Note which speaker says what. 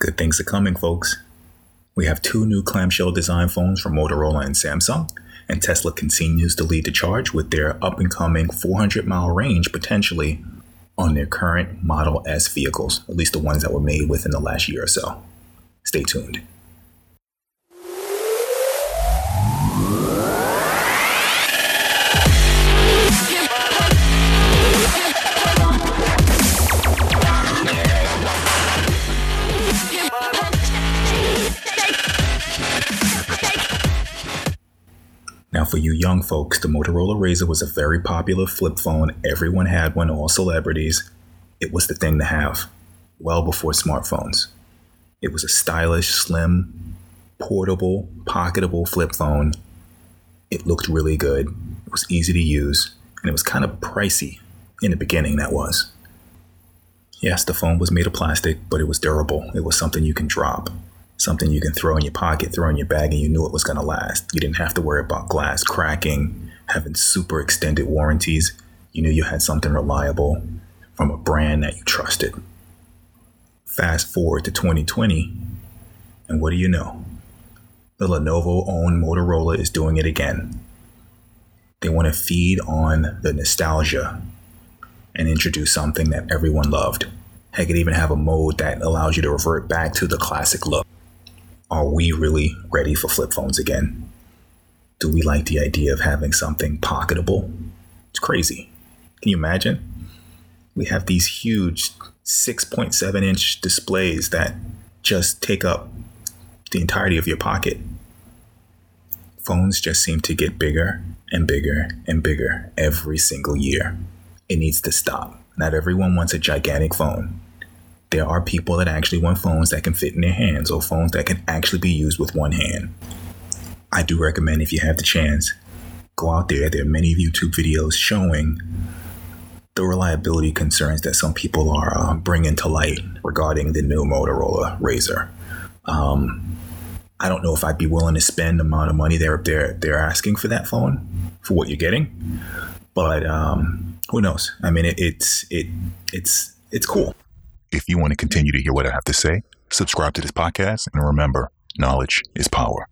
Speaker 1: Good things are coming, folks. We have two new clamshell design phones from Motorola and Samsung, and Tesla continues to lead the charge with their up and coming 400 mile range potentially on their current Model S vehicles, at least the ones that were made within the last year or so. Stay tuned. Now, for you young folks, the Motorola Razr was a very popular flip phone. Everyone had one, all celebrities. It was the thing to have, well before smartphones. It was a stylish, slim, portable, pocketable flip phone. It looked really good. It was easy to use, and it was kind of pricey in the beginning, that was. Yes, the phone was made of plastic, but it was durable. It was something you can drop something you can throw in your pocket, throw in your bag, and you knew it was going to last. You didn't have to worry about glass cracking, having super extended warranties. You knew you had something reliable from a brand that you trusted. Fast forward to 2020, and what do you know? The Lenovo owned Motorola is doing it again. They want to feed on the nostalgia and introduce something that everyone loved. Heck, it even have a mode that allows you to revert back to the classic look are we really ready for flip phones again? Do we like the idea of having something pocketable? It's crazy. Can you imagine? We have these huge 6.7 inch displays that just take up the entirety of your pocket. Phones just seem to get bigger and bigger and bigger every single year. It needs to stop. Not everyone wants a gigantic phone there are people that actually want phones that can fit in their hands or phones that can actually be used with one hand. I do recommend if you have the chance, go out there. There are many YouTube videos showing the reliability concerns that some people are uh, bringing to light regarding the new Motorola Razr. Um, I don't know if I'd be willing to spend the amount of money they're they're they're asking for that phone for what you're getting, but um, who knows? I mean, it, it's it it's it's cool.
Speaker 2: If you want to continue to hear what I have to say, subscribe to this podcast and remember, knowledge is power.